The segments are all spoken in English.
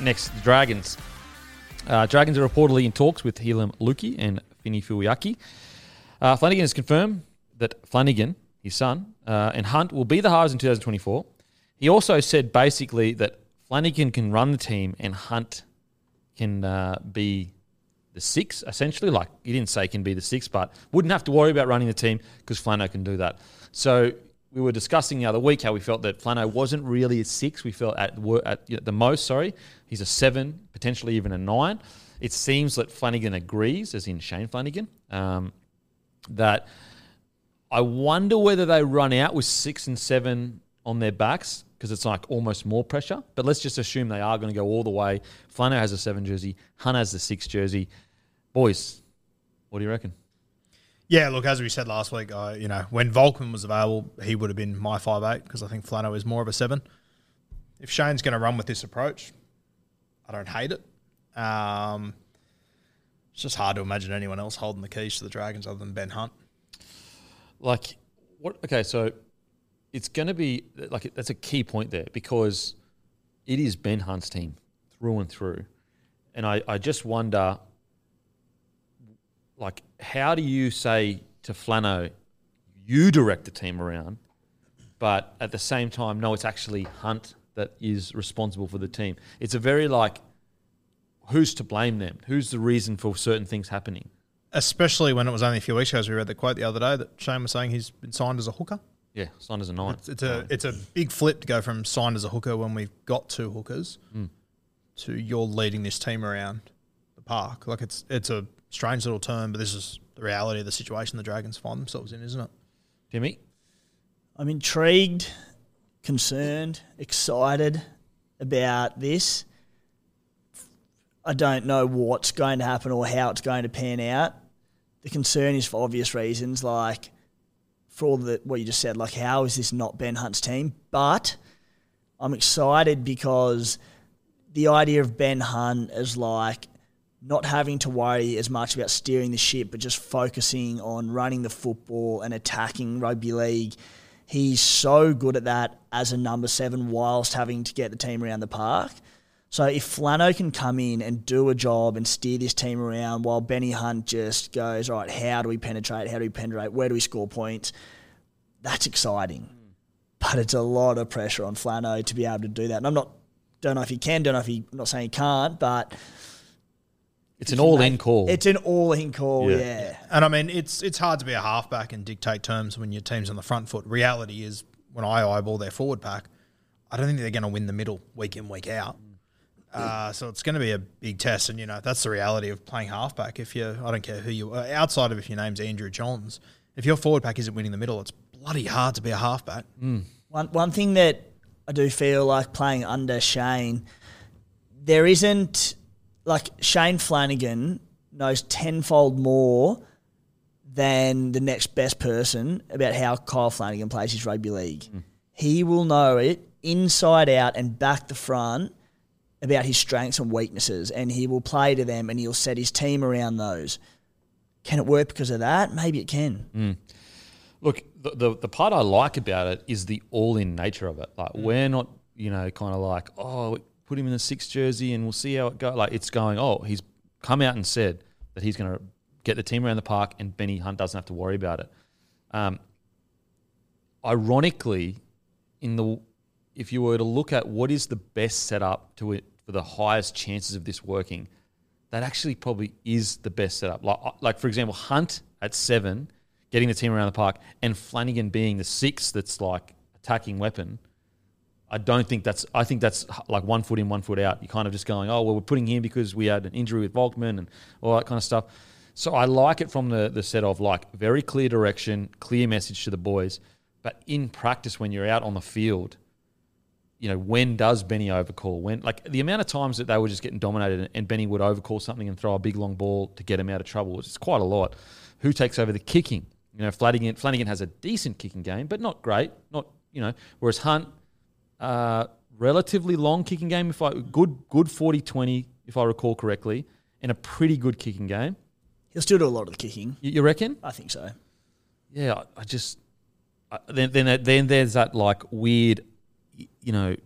Next, the Dragons. Uh, Dragons are reportedly in talks with Helam Luki and Fini Fuiaki. Uh, Flanagan has confirmed that Flanagan, his son, uh, and Hunt will be the halves in 2024. He also said basically that Flanagan can run the team and Hunt can uh, be the six, essentially. Like, he didn't say can be the six, but wouldn't have to worry about running the team because Flano can do that. So we were discussing the other week how we felt that Flano wasn't really a six. We felt at, at the most, sorry, he's a seven, potentially even a nine. It seems that Flanagan agrees, as in Shane Flanagan, um, that I wonder whether they run out with six and seven on their backs because it's like almost more pressure. But let's just assume they are going to go all the way. Flano has a seven jersey, Hunt has the six jersey. Boys, what do you reckon? Yeah, look, as we said last week, uh, you know, when Volkman was available, he would have been my five eight because I think Flano is more of a seven. If Shane's going to run with this approach, I don't hate it. Um, it's just hard to imagine anyone else holding the keys to the Dragons other than Ben Hunt. Like, what? Okay, so it's going to be like that's a key point there because it is Ben Hunt's team through and through, and I, I just wonder, like, how do you say to Flano, you direct the team around, but at the same time, no, it's actually Hunt that is responsible for the team. It's a very like, who's to blame them? Who's the reason for certain things happening? Especially when it was only a few weeks ago, as we read the quote the other day that Shane was saying he's been signed as a hooker. Yeah, signed as a nine. It's, it's a it's a big flip to go from signed as a hooker when we've got two hookers Mm. to you're leading this team around the park. Like it's it's a strange little term, but this is the reality of the situation the Dragons find themselves in, isn't it? Timmy, I'm intrigued, concerned, excited about this. I don't know what's going to happen or how it's going to pan out. The concern is for obvious reasons, like for all the what you just said, like how is this not Ben Hunt's team? But I'm excited because the idea of Ben Hunt as like not having to worry as much about steering the ship, but just focusing on running the football and attacking rugby league. He's so good at that as a number seven, whilst having to get the team around the park. So if Flano can come in and do a job and steer this team around while Benny Hunt just goes, all right, how do we penetrate? How do we penetrate? Where do we score points? That's exciting. But it's a lot of pressure on Flano to be able to do that. And I'm not, don't know if he can, don't know if he, I'm not saying he can't, but it's an all-in call. it's an all in call, Yeah. yeah. And I mean, it's it's hard to be a halfback and dictate terms when your team's on the front foot. Reality is, when I eyeball their forward pack, I don't think they're going to win the middle week in week out. Uh, so it's going to be a big test, and you know that's the reality of playing halfback. If you, I don't care who you, uh, outside of if your name's Andrew Johns, if your forward pack isn't winning the middle, it's bloody hard to be a halfback. One one thing that I do feel like playing under Shane, there isn't like Shane Flanagan knows tenfold more than the next best person about how Kyle Flanagan plays his rugby league. He will know it inside out and back the front about his strengths and weaknesses, and he will play to them and he'll set his team around those. Can it work because of that? Maybe it can. Look, the, the the part I like about it is the all in nature of it. Like Mm. we're not, you know, kind of like, oh, put him in the sixth jersey and we'll see how it goes. Like it's going. Oh, he's come out and said that he's going to get the team around the park, and Benny Hunt doesn't have to worry about it. Um, ironically, in the if you were to look at what is the best setup to it for the highest chances of this working, that actually probably is the best setup. Like, like for example, Hunt at seven, getting the team around the park, and Flanagan being the six that's like attacking weapon. I don't think that's. I think that's like one foot in, one foot out. You're kind of just going, oh well, we're putting him because we had an injury with Volkman and all that kind of stuff. So I like it from the the set of like very clear direction, clear message to the boys. But in practice, when you're out on the field, you know, when does Benny overcall? When like the amount of times that they were just getting dominated and Benny would overcall something and throw a big long ball to get him out of trouble. It's quite a lot. Who takes over the kicking? You know, Flanagan Flanagan has a decent kicking game, but not great. Not you know, whereas Hunt, uh, relatively long kicking game. If I good good 40-20, if I recall correctly, and a pretty good kicking game. He'll still do a lot of the kicking. You, you reckon? I think so. yeah, I, I just I, then then then there's that like weird, you know,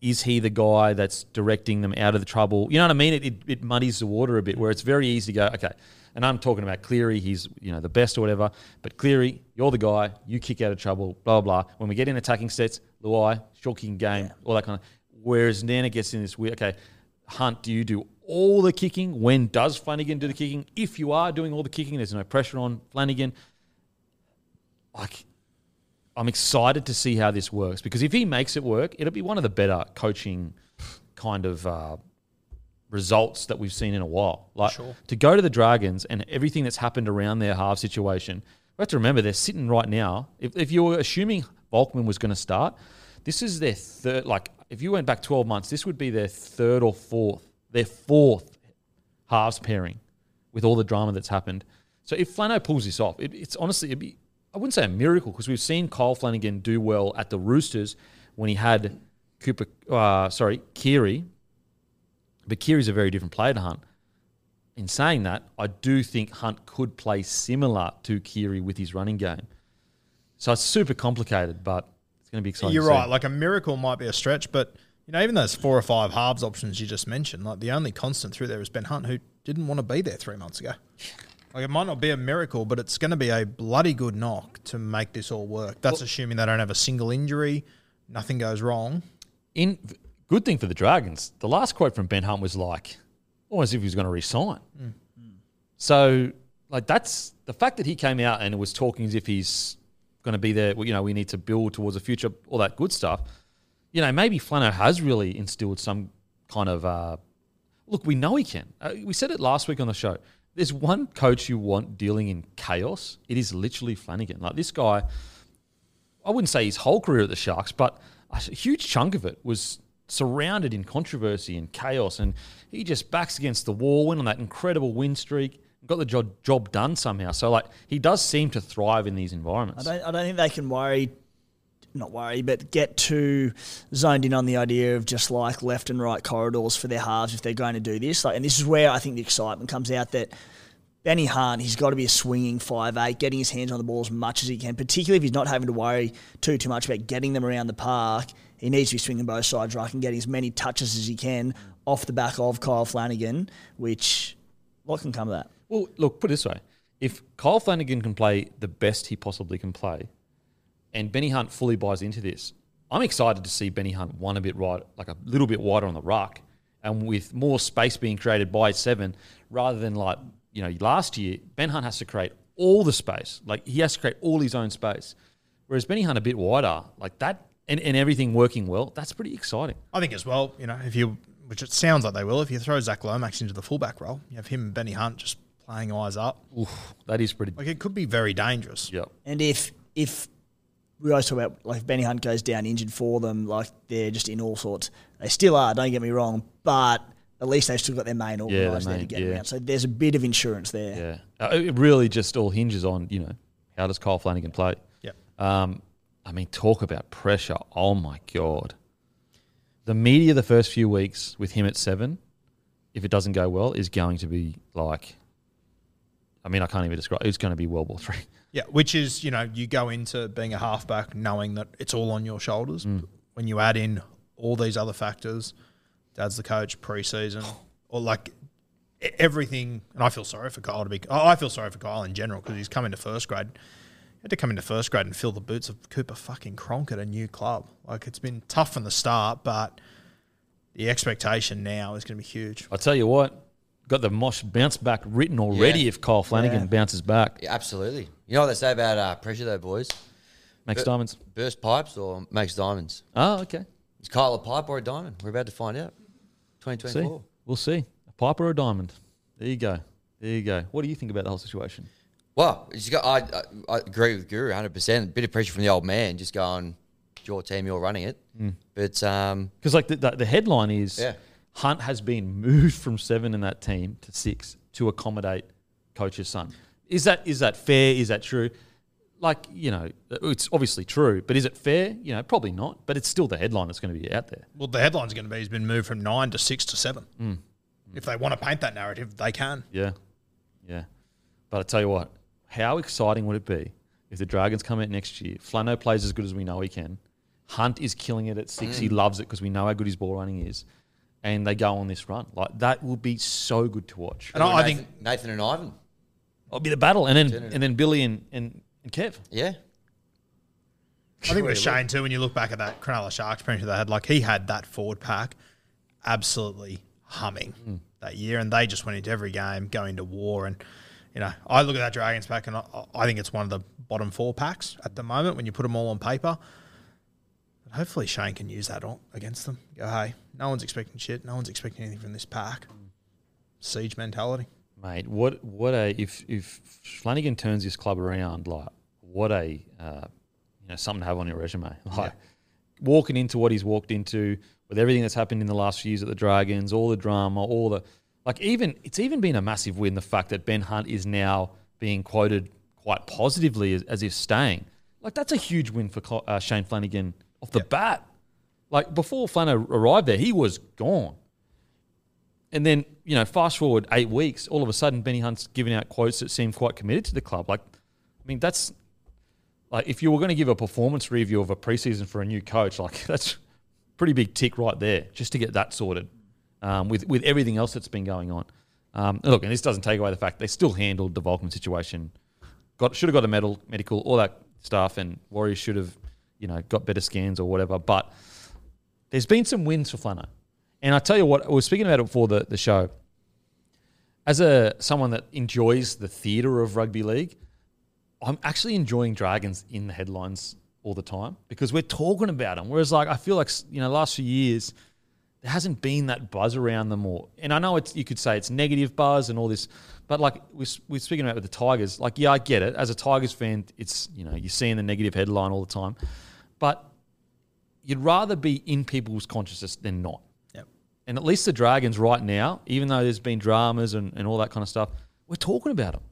is he the guy that's directing them out of the trouble? You know what I mean? It, it, it muddies the water a bit where it's very easy to go, okay. And I'm talking about Cleary, he's you know the best or whatever. But Cleary, you're the guy. You kick out of trouble. Blah blah. blah. When we get in attacking sets, Luai, short kicking game, all that kind of. Whereas Nana gets in this weird. Okay, Hunt, do you do all the kicking? When does Flanagan do the kicking? If you are doing all the kicking, there's no pressure on Flanagan like I'm excited to see how this works because if he makes it work, it'll be one of the better coaching kind of uh, results that we've seen in a while. Like to go to the Dragons and everything that's happened around their half situation. We have to remember they're sitting right now. If, if you're assuming Volkman was going to start, this is their third. Like if you went back 12 months, this would be their third or fourth, their fourth halves pairing with all the drama that's happened. So if Flano pulls this off, it, it's honestly, it'd be, I wouldn't say a miracle because we've seen Kyle Flanagan do well at the Roosters when he had Cooper, uh, sorry, Keary. But Keary's a very different player to Hunt. In saying that, I do think Hunt could play similar to Keary with his running game. So it's super complicated, but it's going to be exciting. You're to see. right. Like a miracle might be a stretch, but you know, even those four or five halves options you just mentioned, like the only constant through there is Ben Hunt, who didn't want to be there three months ago. Like it might not be a miracle, but it's going to be a bloody good knock to make this all work. That's assuming they don't have a single injury, nothing goes wrong. in good thing for the Dragons, the last quote from Ben Hunt was like, almost as if he was going to resign. So, like, that's the fact that he came out and was talking as if he's going to be there. You know, we need to build towards a future, all that good stuff. You know, maybe Flano has really instilled some kind of uh, look. We know he can. Uh, we said it last week on the show. There's one coach you want dealing in chaos. It is literally Flanagan. Like this guy, I wouldn't say his whole career at the Sharks, but a huge chunk of it was surrounded in controversy and chaos. And he just backs against the wall, went on that incredible win streak, got the job, job done somehow. So, like, he does seem to thrive in these environments. I don't, I don't think they can worry, not worry, but get too zoned in on the idea of just like left and right corridors for their halves if they're going to do this. Like, and this is where I think the excitement comes out that Benny Hunt, he's got to be a swinging five eight, getting his hands on the ball as much as he can, particularly if he's not having to worry too too much about getting them around the park. He needs to be swinging both sides right and getting as many touches as he can off the back of Kyle Flanagan, which what can come of that? Well, look, put it this way. If Kyle Flanagan can play the best he possibly can play, and Benny Hunt fully buys into this, I'm excited to see Benny Hunt one a bit right, like a little bit wider on the ruck, and with more space being created by seven, rather than like you know last year, Ben Hunt has to create all the space, like he has to create all his own space, whereas Benny Hunt a bit wider, like that, and, and everything working well. That's pretty exciting. I think as well, you know, if you, which it sounds like they will, if you throw Zac Lomax into the fullback role, you have him and Benny Hunt just playing eyes up. Oof, that is pretty. Like it could be very dangerous. Yep. And if if we always talk about like if Benny Hunt goes down injured for them, like they're just in all sorts. They still are. Don't get me wrong, but at least they've still got their main their organised there to main, get them yeah. out. So there's a bit of insurance there. Yeah, uh, it really just all hinges on you know how does Kyle Flanagan play. Yep. Um, I mean, talk about pressure. Oh my god, the media the first few weeks with him at seven, if it doesn't go well, is going to be like. I mean, I can't even describe. It's going to be World War Three. Yeah, which is, you know, you go into being a halfback knowing that it's all on your shoulders. Mm. When you add in all these other factors, dad's the coach, preseason, or like everything. And I feel sorry for Kyle to be. I I feel sorry for Kyle in general because he's coming to first grade. He had to come into first grade and fill the boots of Cooper fucking Cronk at a new club. Like it's been tough from the start, but the expectation now is going to be huge. I tell you what, got the Mosh bounce back written already. Yeah. If Kyle Flanagan Yeah. bounces back, Yeah, absolutely. You know what they say about uh, pressure, though, boys? makes But- diamonds. Burst pipes or makes diamonds? Oh, okay. Is Kyle a pipe or a diamond? We're about to find out. See, 2024. we'll see. A pipe or a diamond. There you go. There you go. What do you think about the whole situation? Well, it's got, I, I, I agree with Guru 100%. A bit of pressure from the old man, just going, it's your team, you're running it. But um, Because like the, the, the headline is Yeah. Hunt has been moved from seven in that team to six to accommodate coach's son. Is that is that fair? Is that true? Like you know, it's obviously true, but is it fair? You know, probably not. But it's still the headline that's going to be out there. Well, the headline's going to be he's been moved from nine to six to seven. If they want to paint that narrative, they can. Yeah, yeah. But I tell you what, how exciting would it be if the Dragons come out next year? Flano plays as good as we know he can. Hunt is killing it at six. He mm. loves it because we know how good his ball running is. And they go on this run. Like that will be so good to watch. And I, I Nathan, think Nathan and Ivan. It'll be the battle, and then and then Billy and, and, and Kev. Yeah. I think with Shane too, when you look back at that Cronulla Sharks premiership they had, like he had that forward pack absolutely humming mm. that year, and they just went into every game going to war. And you know, I look at that Dragons pack, and I, I think it's one of the bottom four packs at the moment when you put them all on paper. But hopefully, Shane can use that on, against them. Go, hey, no one's expecting shit. No one's expecting anything from this pack. Siege mentality. Mate, what what a if if Flanagan turns this club around, like what a uh, you know something to have on your resume. Like walking into what he's walked into with everything that's happened in the last few years at the Dragons, all the drama, all the like. Even it's even been a massive win the fact that Ben Hunt is now being quoted quite positively as, as if staying. Like that's a huge win for Cl- uh, Shane Flanagan off the bat. Like before Flano arrived there, he was gone. And then, you know, fast forward eight weeks, all of a sudden Benny Hunt's giving out quotes that seem quite committed to the club. Like, I mean, that's like if you were going to give a performance review of a preseason for a new coach, like that's pretty big tick right there, just to get that sorted um, with with everything else that's been going on. Um, look, and this doesn't take away the fact they still handled the Volkman situation. Got should have got a medal, medical, all that stuff, and Warriors should have, you know, got better scans or whatever. But there's been some wins for Flano. And I tell you what, I was speaking about it before the, the show. As a someone that enjoys the theatre of rugby league, I'm actually enjoying Dragons in the headlines all the time because we're talking about them. Whereas, like, I feel like you know, last few years there hasn't been that buzz around them, or and I know it's you could say it's negative buzz and all this, but like we're, we're speaking about with the Tigers, like yeah, I get it. As a Tigers fan, it's you know you're seeing the negative headline all the time, but you'd rather be in people's consciousness than not. Yep. And at least the Dragons right now, even though there's been dramas and, and all that kind of stuff, we're talking about them.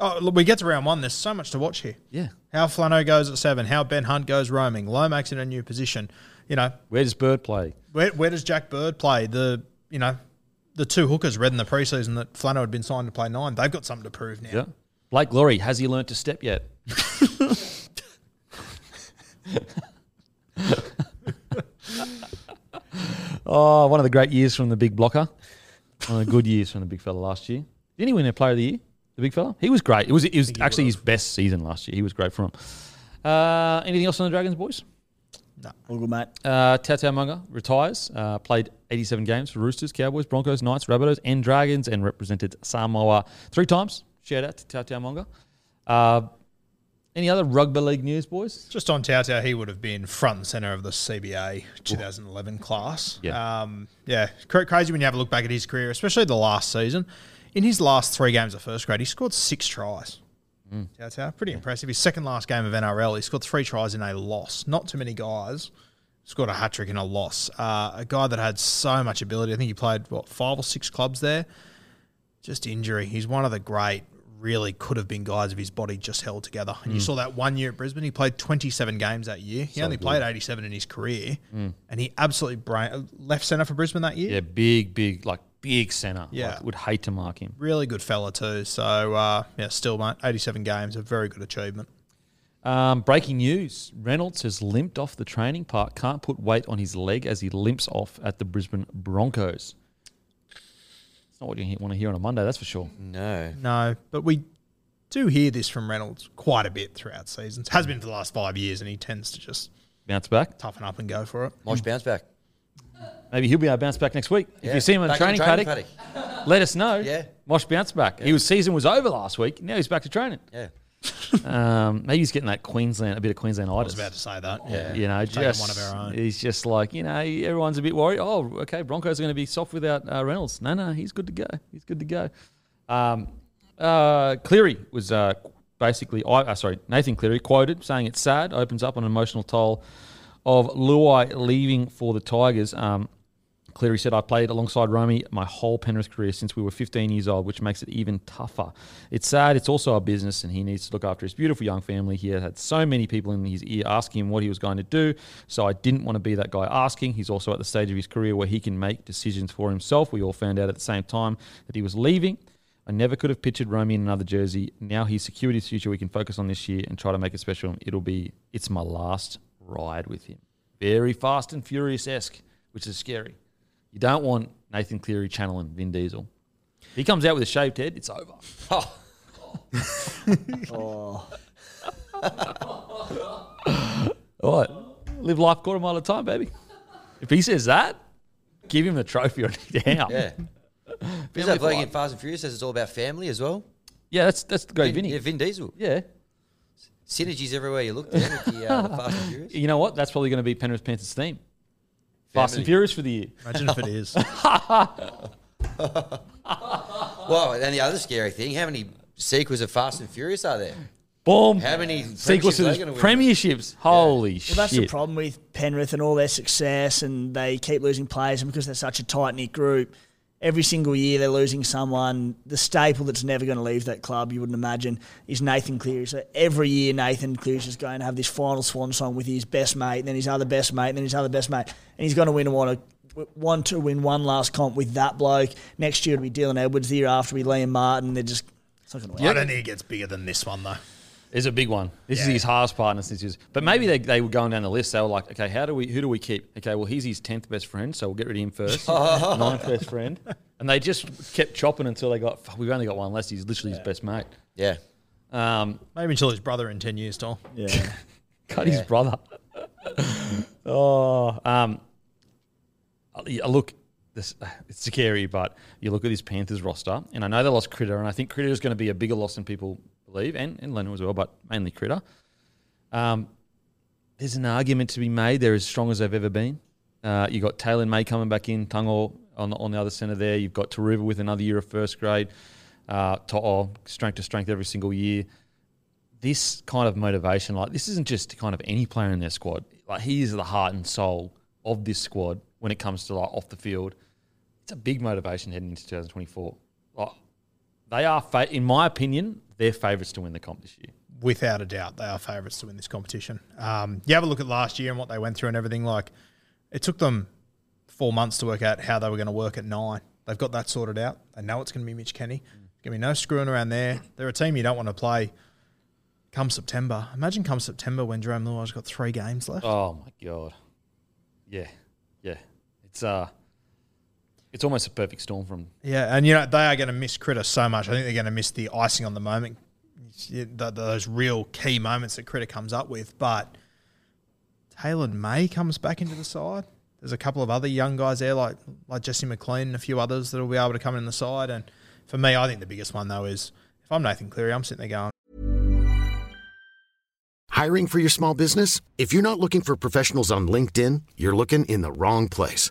Oh, look, we get to round one. There's so much to watch here. Yeah. How Flano goes at seven, how Ben Hunt goes roaming, Lomax in a new position. You know, Where does Bird play? where, where does Jack Bird play? The you know, the two hookers read in the preseason that Flano had been signed to play nine. They've got something to prove now. Yeah. Blake Lawrie has he learnt to step yet? oh, one of the great years from the big blocker. One of the good years from the big fella last year. Didn't he win a player of the year? The big fella? He was great. It was it was actually his best season last year. He was great for him. Uh, anything else on the Dragons, boys? All good, mate. Uh, Tautau Moga retires. Uh, played 87 games for Roosters, Cowboys, Broncos, Knights, Rabbitohs, and Dragons, and represented Samoa three times. Shout out to Tautau Moga. Uh, any other rugby league news, boys? Just on Tautau, he would have been front and center of the CBA 2011 class. Yeah. um, yeah, crazy when you have a look back at his career, especially the last season. In his last three games of first grade, he scored six tries. Mm. How pretty impressive. His second last game of NRL, he scored three tries in a loss. Not too many guys scored a hat trick in a loss. Uh, a guy that had so much ability. I think he played what five or six clubs there. Just injury. He's one of the great. Really could have been guys if his body just held together. And you mm. saw that one year at Brisbane. He played 27 games that year. He only played 87 in his career, mm. and he absolutely brain left centre for Brisbane that year. Yeah, big, big, like big centre. Yeah. Like, would hate to mark him. Really good fella too. So uh, yeah, still mate, 87 games, a very good achievement. Um, breaking news: Reynolds has limped off the training park. Can't put weight on his leg as he limps off at the Brisbane Broncos. It's not what you want to hear on a Monday, that's for sure. No. No, but we do hear this from Reynolds quite a bit throughout seasons. Has been for the last five years, and he tends to just Bounce back. toughen up and go for it. Mosh bounce back. Maybe he'll be able to bounce back next week. If you see him on the Back training, training paddock, let us know. Yeah. Mosh bounce back. He was season was over last week. Now he's back to training. Yeah. Um, maybe he's getting that Queensland, a bit of Queensland I was about to say that. Yeah, you know, just one of our own. he's just like you know, everyone's a bit worried. Oh, okay, Broncos are going to be soft without uh, Reynolds. No, no, he's good to go. He's good to go. Um, uh, Cleary was uh, basically, I, uh, sorry, Nathan Cleary quoted saying it's sad, opens up on an emotional toll of Luai leaving for the Tigers. Um, Cleary said, I played alongside Romy my whole Penrith career since we were 15 years old, which makes it even tougher. It's sad. It's also a business, and he needs to look after his beautiful young family. He had so many people in his ear asking him what he was going to do, so I didn't want to be that guy asking. He's also at the stage of his career where he can make decisions for himself. We all found out at the same time that he was leaving. I never could have pictured Romy in another jersey. Now he's secured his future. We can focus on this year and try to make it special. It'll be, it's my last ride with him. Very fast and furious esque, which is scary. You don't want Nathan Cleary channeling Vin Diesel. If he comes out with a shaved head, it's over. Oh, All right. Live life quarter mile at a time, baby. If he says that, give him the trophy on down. Yeah. Is that bloke in Fast and Furious says it's all about family as well? Yeah, that's that's the great Vin, Vinny. yeah, Vin Diesel. Yeah. Synergies everywhere you look there with the, uh, the Fast and Furious. You know what? That's probably going to be Penrith Panthers' theme. Fast and Furious for the year. Imagine if it is. Well, and the other scary thing, how many sequels of Fast and Furious are there? Boom. How many sequels to premierships the win? premierships? Holy shit. well, that's the problem with Penrith and all their success, and they keep losing players, and because they're such a tight knit group, every single year they're losing someone. The staple that's never going to leave that club, you wouldn't imagine, is Nathan Cleary. So every year Nathan Cleary's just going to have this final swan song with his best mate, and then his other best mate, and then his other best mate, and he's going to win and want to want to win one last comp with that bloke. Next year it'll be Dylan Edwards. The year after it'll be Liam Martin. They're just it's not going to work. I don't think it gets bigger than this one though. It's a big one. This is his hardest partner since his. But maybe they, they were going down the list. They were like, okay, how do we who do we keep? Okay, well he's his tenth best friend, so we'll get rid of him first. Ninth best friend, and they just kept chopping until they got. "Fuck, We've only got one less. He's literally his best mate. Yeah. Um, Maybe until his brother in ten years, Tom. Yeah. cut his brother. oh, um, look, this it's scary, but you look at this Panthers roster, and I know they lost Critter, and I think Critter is going to be a bigger loss than people believe, and and Leonard as well, but mainly Critter. Um, there's an argument to be made. They're as strong as they've ever been. Uh, you got Taylor May coming back in, Tungo on the, on the other centre there. You've got Turuva with another year of first grade. Uh, To'o, strength to strength every single year this kind of motivation, like this isn't just kind of any player in their squad. Like he is the heart and soul of this squad when it comes to like off the field. It's a big motivation heading into 2024. They are, fa- in my opinion, they're favourites to win the comp this year. Without a doubt, they are favourites to win this competition. Um, you have a look at last year and what they went through and everything. Like, it took them four months to work out how they were going to work at nine. They've got that sorted out. They know it's going to be Mitch Kenny. There's going to be no screwing around there. They're a team you don't want to play come September. Imagine come September when Jarome Luai's got three games left. Oh my god, yeah, yeah. It's uh, it's almost a perfect storm from Yeah, and you know they are going to miss Critter so much. I think they're going to miss the icing on the moment, the, the- those real key moments that Critter comes up with. But Taylor May comes back into the side. There's a couple of other young guys there, like like Jesse McLean and a few others that will be able to come in the side. And for me, I think the biggest one though is if I'm Nathan Cleary, I'm sitting there going, Hiring for your small business? If you're not looking for professionals on LinkedIn, you're looking in the wrong place.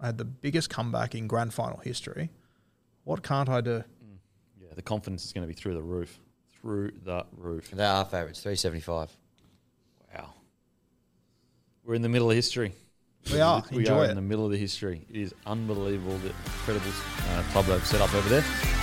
I had the biggest comeback in grand final history. What can't I do? Yeah, the confidence is going to be through the roof. Through the roof. They are favourites, 375. Wow. We're in the middle of history. We are. We Enjoy are it. in the middle of the history. It is unbelievable the incredible uh, club they've set up over there.